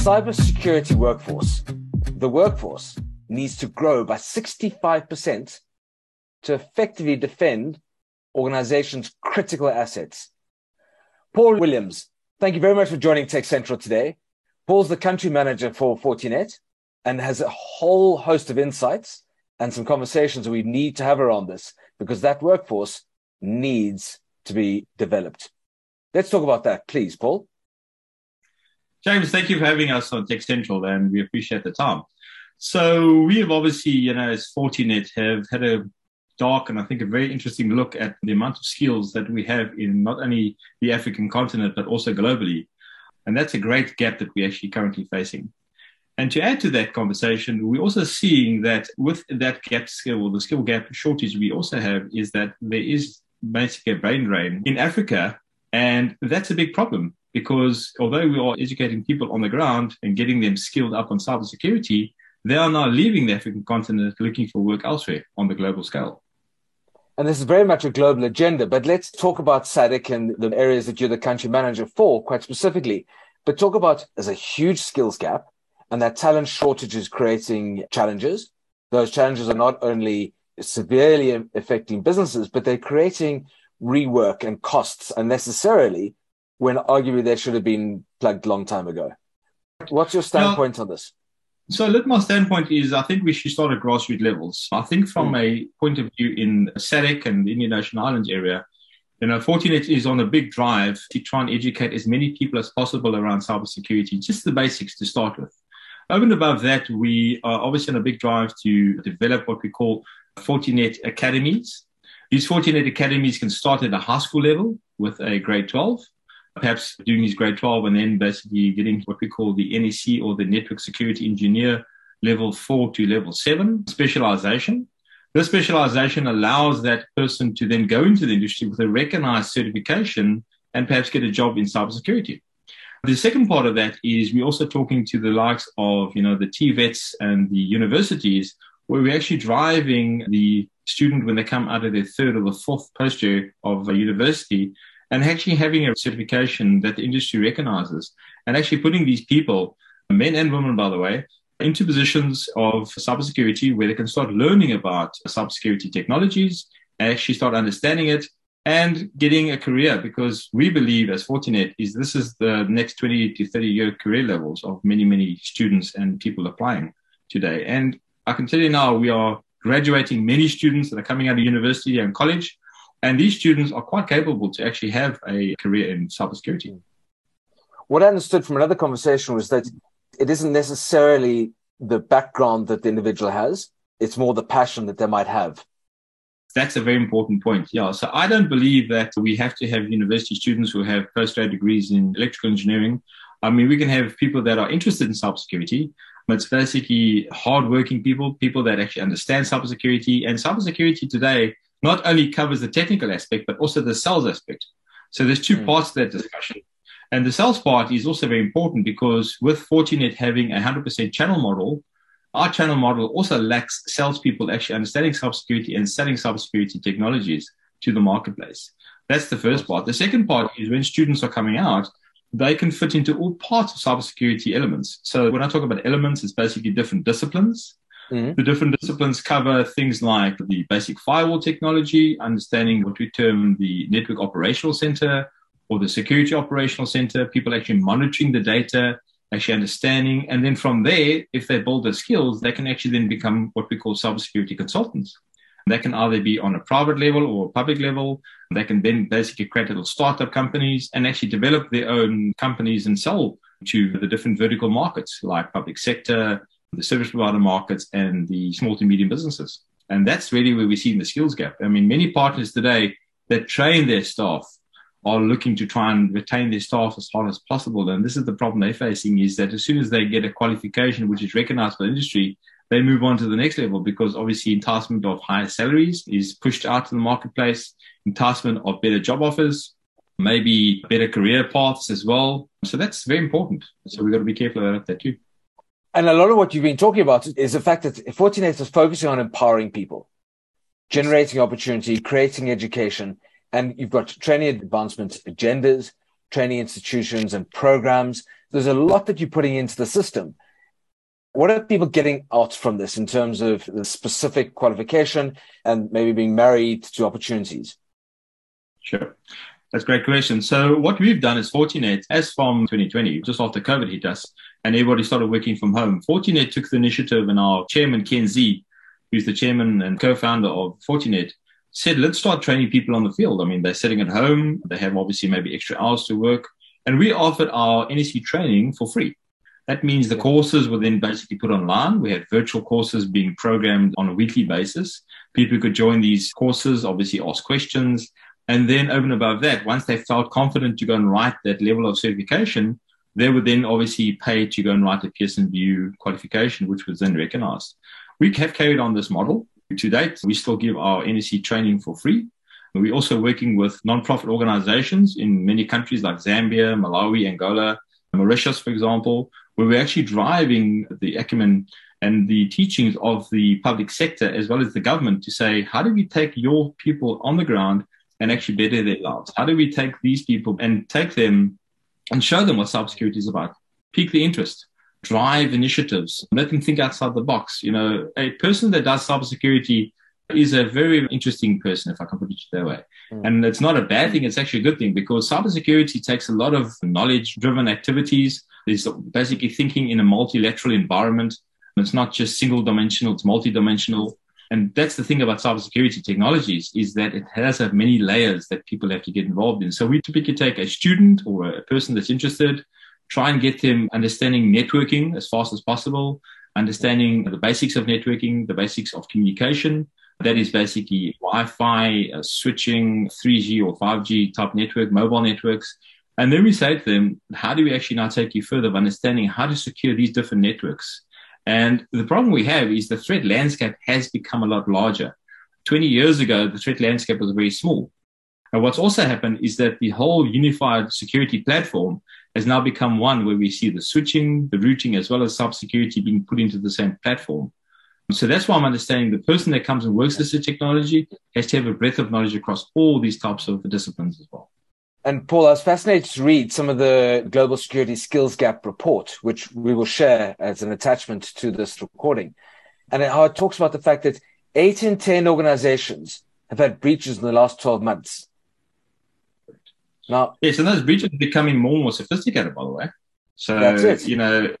Cybersecurity workforce, the workforce needs to grow by 65% to effectively defend organizations' critical assets. Paul Williams, thank you very much for joining Tech Central today. Paul's the country manager for Fortinet and has a whole host of insights and some conversations we need to have around this because that workforce needs to be developed. Let's talk about that, please, Paul. James, thank you for having us on Tech Central, and we appreciate the time. So we have obviously, you know, as Fortinet have had a dark and I think a very interesting look at the amount of skills that we have in not only the African continent, but also globally. And that's a great gap that we're actually currently facing. And to add to that conversation, we're also seeing that with that gap skill, or the skill gap shortage we also have, is that there is basically a brain drain in Africa. And that's a big problem because although we are educating people on the ground and getting them skilled up on cybersecurity, they are now leaving the African continent looking for work elsewhere on the global scale. And this is very much a global agenda, but let's talk about SADC and the areas that you're the country manager for quite specifically. But talk about there's a huge skills gap and that talent shortage is creating challenges. Those challenges are not only severely affecting businesses, but they're creating rework and costs unnecessarily when arguably they should have been plugged a long time ago. What's your standpoint on this? So, look, my standpoint is I think we should start at grassroots levels. I think from mm. a point of view in SADC and the Indian Ocean Islands area, you know, Fortinet is on a big drive to try and educate as many people as possible around cybersecurity, just the basics to start with. Over and above that, we are obviously on a big drive to develop what we call Fortinet academies. These Fortinet academies can start at a high school level with a grade 12 perhaps doing his grade 12 and then basically getting what we call the NSE or the Network Security Engineer level 4 to level 7 specialization. This specialization allows that person to then go into the industry with a recognized certification and perhaps get a job in cybersecurity. The second part of that is we're also talking to the likes of, you know, the TVETs and the universities where we're actually driving the student when they come out of their third or the fourth post year of a university and actually having a certification that the industry recognizes and actually putting these people, men and women, by the way, into positions of cybersecurity where they can start learning about cybersecurity technologies and actually start understanding it and getting a career because we believe as Fortinet is this is the next 20 to 30 year career levels of many, many students and people applying today. And I can tell you now, we are graduating many students that are coming out of university and college and these students are quite capable to actually have a career in cybersecurity. What I understood from another conversation was that it isn't necessarily the background that the individual has, it's more the passion that they might have. That's a very important point. Yeah. So I don't believe that we have to have university students who have postgrad degrees in electrical engineering. I mean, we can have people that are interested in cybersecurity, but it's basically hardworking people, people that actually understand cybersecurity. And cybersecurity today not only covers the technical aspect, but also the sales aspect. So there's two mm. parts to that discussion. And the sales part is also very important because with Fortinet having a 100% channel model, our channel model also lacks salespeople actually understanding cybersecurity and selling cybersecurity technologies to the marketplace. That's the first part. The second part is when students are coming out, they can fit into all parts of cybersecurity elements. So when I talk about elements, it's basically different disciplines. Mm-hmm. The different disciplines cover things like the basic firewall technology, understanding what we term the network operational center or the security operational center, people actually monitoring the data, actually understanding. And then from there, if they build their skills, they can actually then become what we call cybersecurity consultants. They can either be on a private level or public level. They can then basically create little startup companies and actually develop their own companies and sell to the different vertical markets like public sector, the service provider markets and the small to medium businesses. And that's really where we're seeing the skills gap. I mean, many partners today that train their staff are looking to try and retain their staff as hard as possible. And this is the problem they're facing is that as soon as they get a qualification which is recognized by the industry, they move on to the next level because obviously enticement of higher salaries is pushed out to the marketplace, enticement of better job offers, maybe better career paths as well. So that's very important. So we've got to be careful about that too. And a lot of what you've been talking about is the fact that Fortinet is focusing on empowering people, generating opportunity, creating education, and you've got training advancement agendas, training institutions and programs, there's a lot that you're putting into the system. What are people getting out from this in terms of the specific qualification and maybe being married to opportunities? Sure. That's a great question. So what we've done is Fortinet, as from 2020, just after COVID hit us, and everybody started working from home. Fortinet took the initiative, and our chairman Ken Xie, who's the chairman and co-founder of Fortinet, said, "Let's start training people on the field." I mean, they're sitting at home, they have obviously maybe extra hours to work, and we offered our NSE training for free. That means the courses were then basically put online. We had virtual courses being programmed on a weekly basis. People could join these courses, obviously ask questions. And then over and above that, once they felt confident to go and write that level of certification, they would then obviously pay to go and write a Pearson VUE qualification, which was then recognized. We have carried on this model to date. We still give our NSE training for free. We're also working with non-profit organizations in many countries like Zambia, Malawi, Angola, Mauritius, for example, where we're actually driving the acumen and the teachings of the public sector as well as the government to say, how do we take your people on the ground and actually better their lives? How do we take these people and take them and show them what cybersecurity is about? Pique the interest, drive initiatives, let them think outside the box. You know, a person that does cybersecurity is a very interesting person, if I can put it that way. Mm. And it's not a bad thing. It's actually a good thing because cybersecurity takes a lot of knowledge driven activities. It's basically thinking in a multilateral environment. It's not just single dimensional, it's multidimensional. And that's the thing about cybersecurity technologies is that it has many layers that people have to get involved in. So we typically take a student or a person that's interested, try and get them understanding networking as fast as possible, understanding the basics of networking, the basics of communication. That is basically Wi-Fi, uh, switching, 3G or 5G type network, mobile networks. And then we say to them, how do we actually now take you further of understanding how to secure these different networks? And the problem we have is the threat landscape has become a lot larger. 20 years ago, the threat landscape was very small. And what's also happened is that the whole unified security platform has now become one where we see the switching, the routing, as well as sub-security being put into the same platform. So that's why I'm understanding the person that comes and works with the technology has to have a breadth of knowledge across all these types of disciplines as well. And Paul, I was fascinated to read some of the Global Security Skills Gap report, which we will share as an attachment to this recording. And how it talks about the fact that eight in 10 organizations have had breaches in the last 12 months. Now, yes, and those breaches are becoming more and more sophisticated, by the way. So, you know,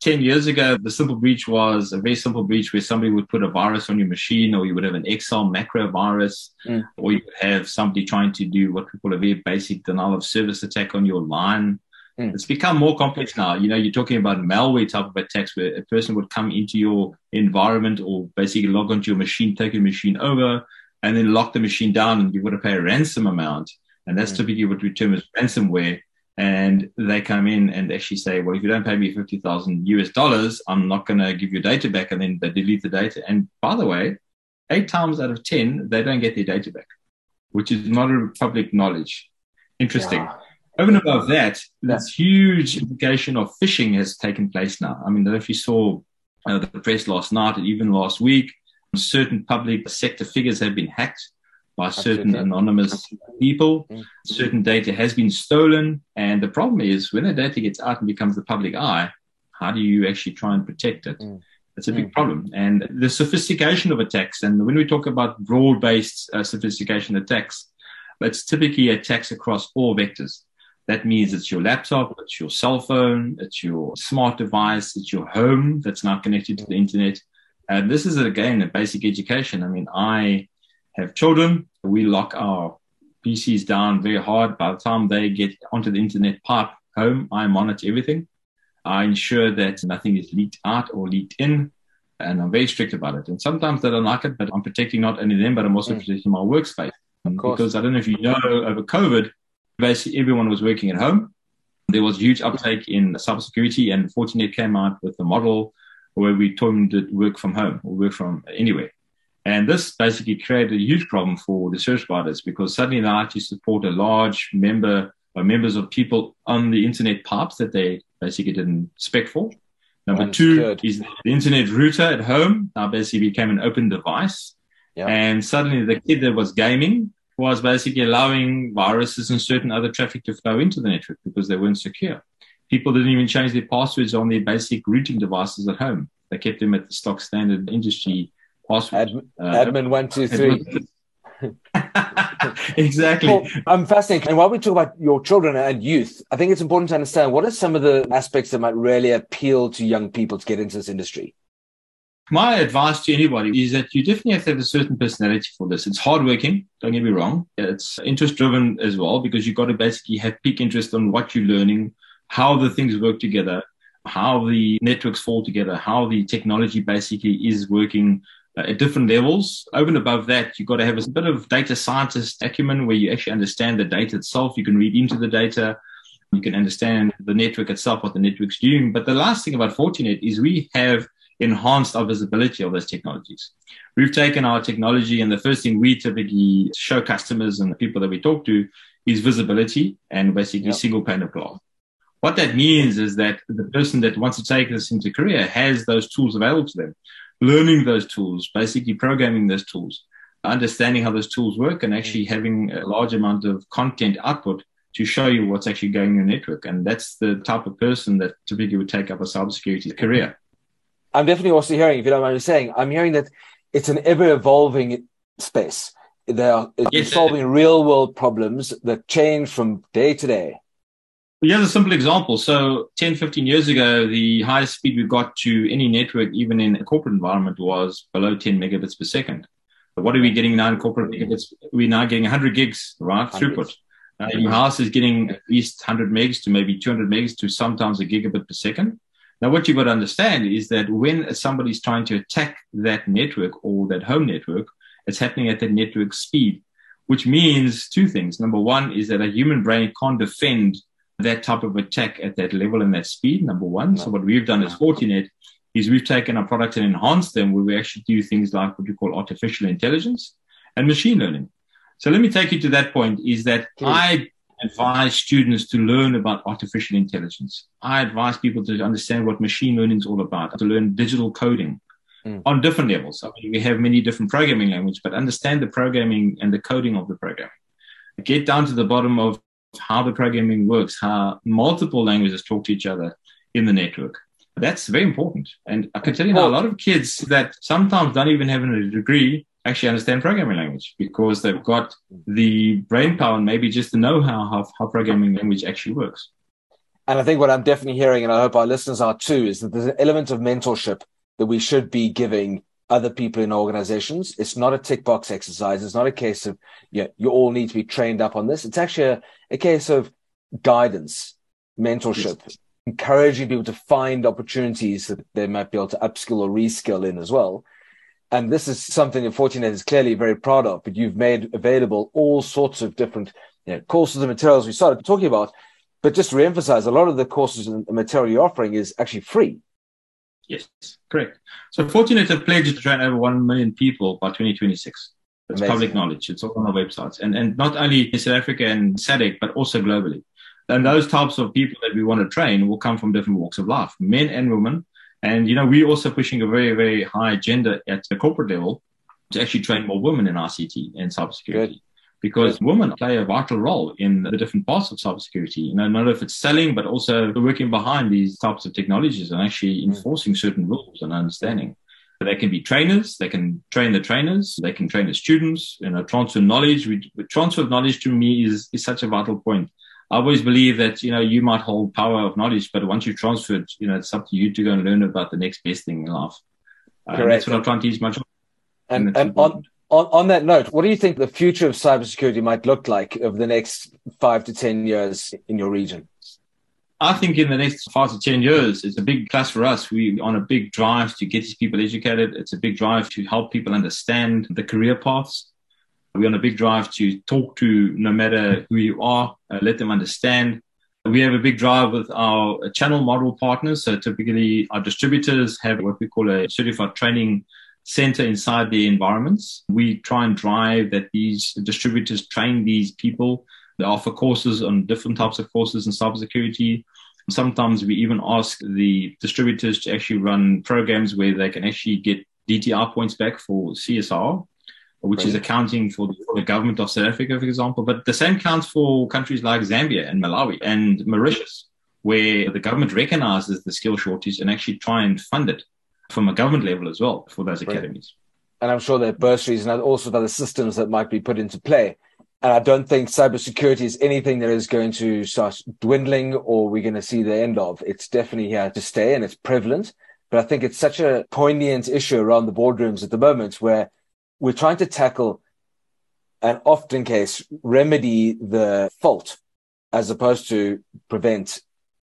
10 years ago, the simple breach was a very simple breach where somebody would put a virus on your machine, or you would have an Excel macro virus, mm. or you would have somebody trying to do what we call a very basic denial of service attack on your line. Mm. It's become more complex now. You know, you're talking about malware type of attacks where a person would come into your environment or basically log onto your machine, take your machine over, and then lock the machine down, and you would have pay a ransom amount. And that's mm. typically what we term as ransomware and they come in and actually say, well, if you don't pay me 50,000 US dollars, I'm not going to give your data back. And then they delete the data. And by the way, eight times out of 10, they don't get their data back, which is not a public knowledge. Interesting. Yeah. Over and above that, this huge implication of phishing has taken place now. I mean, if you saw uh, the press last night and even last week, certain public sector figures have been hacked by certain anonymous people. Mm. Certain data has been stolen. And the problem is when the data gets out and becomes the public eye, how do you actually try and protect it? Mm. That's a big mm. problem. And the sophistication of attacks, and when we talk about broad based uh, sophistication attacks, it's typically attacks across all vectors. That means it's your laptop, it's your cell phone, it's your smart device, it's your home that's now connected to the internet. And this is again a basic education. I mean, I have children. We lock our PCs down very hard. By the time they get onto the internet pipe home, I monitor everything. I ensure that nothing is leaked out or leaked in, and I'm very strict about it. And sometimes they don't like it, but I'm protecting not only them, but I'm also mm. protecting my workspace. Because I don't know if you know, over COVID, basically everyone was working at home. There was huge uptake in cybersecurity, and Fortinet came out with a model where we told them to work from home or work from anywhere. And this basically created a huge problem for the search providers because suddenly they had to support a large member or members of people on the internet pipes that they basically didn't spec for. Number two is the internet router at home now basically became an open device. And suddenly the kid that was gaming was basically allowing viruses and certain other traffic to flow into the network because they weren't secure. People didn't even change their passwords on their basic routing devices at home. They kept them at the stock standard industry password. Ad, uh, admin one, two, three. exactly. Well, I'm fascinated. And while we talk about your children and youth, I think it's important to understand what are some of the aspects that might really appeal to young people to get into this industry. My advice to anybody is that you definitely have to have a certain personality for this. It's hardworking, don't get me wrong. It's interest driven as well because you've got to basically have peak interest on what you're learning, how the things work together, how the networks fall together, how the technology basically is working Uh, at different levels. Over and above that, you've got to have a bit of data scientist acumen where you actually understand the data itself. You can read into the data. You can understand the network itself, what the network's doing. But the last thing about Fortinet is we have enhanced our visibility of those technologies. We've taken our technology and the first thing we typically show customers and the people that we talk to is visibility and basically yep. single pane of glass. What that means is that the person that wants to take this into career has those tools available to them learning those tools, basically programming those tools, understanding how those tools work, and actually mm. having a large amount of content output to show you what's actually going in your network. And that's the type of person that typically would take up a cybersecurity career. I'm definitely also hearing, if you don't mind me saying, I'm hearing that it's an ever evolving space. They are yes, solving real world problems that change from day to day. Here's a simple example. So 10, 15 years ago, the highest speed we got to any network, even in a corporate environment, was below 10 megabits per second. But what are we getting now in corporate megabits? We're now getting 100 gigs, right? Throughput. Uh, your house is getting at least 100 megs to maybe 200 megs to sometimes a gigabit per second. Now, what you've got to understand is that when somebody's trying to attack that network or that home network, it's happening at the network speed, which means two things. Number one is that a human brain can't defend that type of attack at that level and that speed, number one. So what we've done as Fortinet is we've taken our products and enhanced them where we actually do things like what we call artificial intelligence and machine learning. So let me take you to that point is that I advise students to learn about artificial intelligence. I advise people to understand what machine learning is all about, to learn digital coding mm. on different levels. I mean, we have many different programming languages, but understand the programming and the coding of the program. Get down to the bottom of how the programming works, how multiple languages talk to each other in the network. That's very important. And I can tell you now, a lot of kids that sometimes don't even have a degree actually understand programming language because they've got the brain power and maybe just the know-how how, how programming language actually works. And I think what I'm definitely hearing, and I hope our listeners are too, is that there's an element of mentorship that we should be giving other people in organizations. It's not a tick box exercise. It's not a case of, yeah, you all need to be trained up on this. It's actually a, a case of guidance, mentorship, yes. encouraging people to find opportunities that they might be able to upskill or reskill in as well. And this is something that Fortinet is clearly very proud of, but you've made available all sorts of different you know, courses and materials we started talking about. But just to reemphasize, a lot of the courses and material you're offering is actually free. Yes, correct. So Fortinet have pledged to train over 1 million people by 2026. That's Amazing. public knowledge. It's all on our websites. And, and not only in South Africa and SADC, but also globally. And those types of people that we want to train will come from different walks of life, men and women. And, you know, we're also pushing a very, very high agenda at the corporate level to actually train more women in ICT and cybersecurity. Good because women play a vital role in the different parts of cybersecurity. You know, not only if it's selling, but also working behind these types of technologies and actually mm. enforcing certain rules and understanding. So they can be trainers, they can train the trainers, they can train the students, you know, transfer knowledge. We, transfer of knowledge to me is, is such a vital point. I always believe that, you know, you might hold power of knowledge, but once you transfer it, you know, it's up to you to go and learn about the next best thing in life. Uh, that's what I'm trying to teach my children. And, and, and on, on, on that note, what do you think the future of cybersecurity might look like over the next five to 10 years in your region? I think in the next five to 10 years, it's a big plus for us. We're on a big drive to get these people educated. It's a big drive to help people understand the career paths. We're on a big drive to talk to no matter who you are, uh, let them understand. We have a big drive with our channel model partners. So typically our distributors have what we call a certified training center inside the environments. We try and drive that these distributors train these people. They offer courses on different types of courses in cybersecurity. Sometimes we even ask the distributors to actually run programs where they can actually get DTR points back for CSR, which right. is accounting for the, government of South Africa, for example. But the same counts for countries like Zambia and Malawi and Mauritius where the government recognizes the skill shortage and actually try and fund it from a government level as well for those academies. And I'm sure there are bursaries and all sorts of other systems that might be put into play. And I don't think cybersecurity is anything that is going to start dwindling or we're going to see the end of. It's definitely here to stay and it's prevalent. But I think it's such a poignant issue around the boardrooms at the moment where we're trying to tackle and often case remedy the fault as opposed to prevent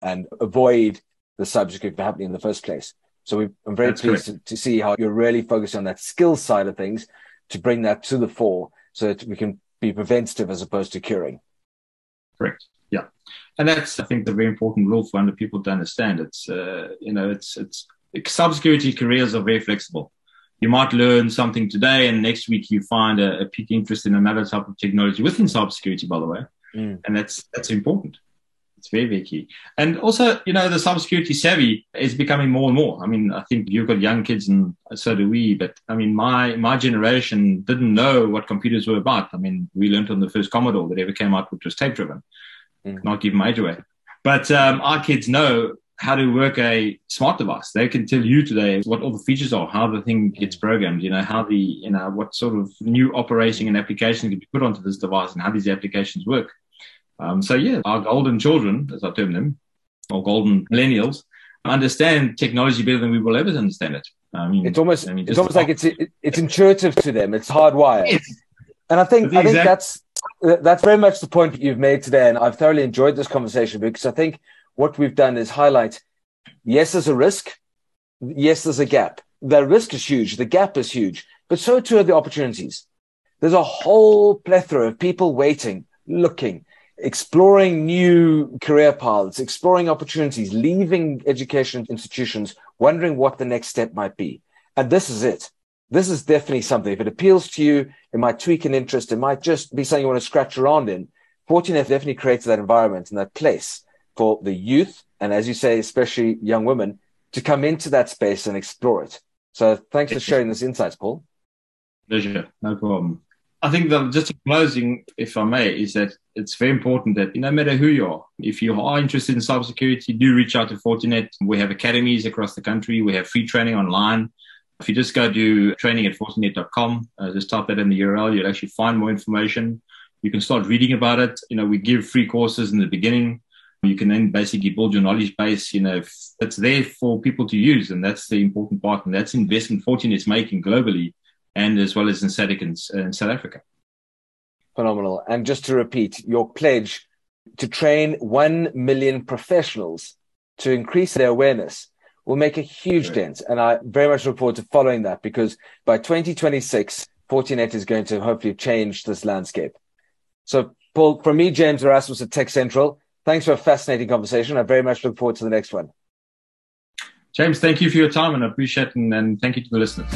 and avoid the cybersecurity from happening in the first place. So we, I'm very That's pleased to, to, see how you're really focusing on that skill side of things to bring that to the fore so that we can be preventative as opposed to curing. Correct. Yeah. And that's, I think, the very important rule for under people to understand. It's, uh, you know, it's, it's, cybersecurity careers are very flexible. You might learn something today and next week you find a, a peak interest in another type of technology within cybersecurity, by the way. Mm. And that's, that's important. It's very, very key. And also, you know, the cybersecurity savvy is becoming more and more. I mean, I think you've got young kids and so do we, but I mean, my, my generation didn't know what computers were about. I mean, we learned on the first Commodore that ever came out, which was tape driven, mm. not give my age away. But um, our kids know how to work a smart device. They can tell you today what all the features are, how the thing gets programmed, you know, how the, you know, what sort of new operating and application can be put onto this device and how these applications work. Um, so yeah, our golden children, as I term them, or golden millennials, understand technology better than we will ever understand it. I mean, it's almost, I mean, it's almost like it's, it's intuitive to them. It's hardwired. Yes. And I think, I think that's, that's very much the point that you've made today. And I've thoroughly enjoyed this conversation because I think what we've done is highlight, yes, there's a risk. Yes, there's a gap. The risk is huge. The gap is huge, but so too are the opportunities. There's a whole plethora of people waiting, looking, exploring new career paths, exploring opportunities, leaving education institutions, wondering what the next step might be. And this is it. This is definitely something. If it appeals to you, it might tweak an interest. It might just be something you want to scratch around in. Fortinet definitely creates that environment and that place for the youth. And as you say, especially young women to come into that space and explore it. So thanks for sharing this insights, Paul. Pleasure. No problem. I think that just closing, if I may, is that it's very important that no matter who you are, if you are interested in cybersecurity, do reach out to Fortinet. We have academies across the country. We have free training online. If you just go to training at fortinet.com, uh, just type that in the URL, you'll actually find more information. You can start reading about it. You know, we give free courses in the beginning. You can then basically build your knowledge base. You know, it's there for people to use, and that's the important part. And that's investment Fortinet's making globally and as well as in in, in South Africa. Phenomenal. And just to repeat, your pledge to train 1 million professionals to increase their awareness will make a huge right. dent. And I very much look forward to following that because by 2026, Fortinet is going to hopefully change this landscape. So, Paul, from me, James Erasmus at Tech Central, thanks for a fascinating conversation. I very much look forward to the next one. James, thank you for your time and I appreciate it. And, and thank you to the listeners.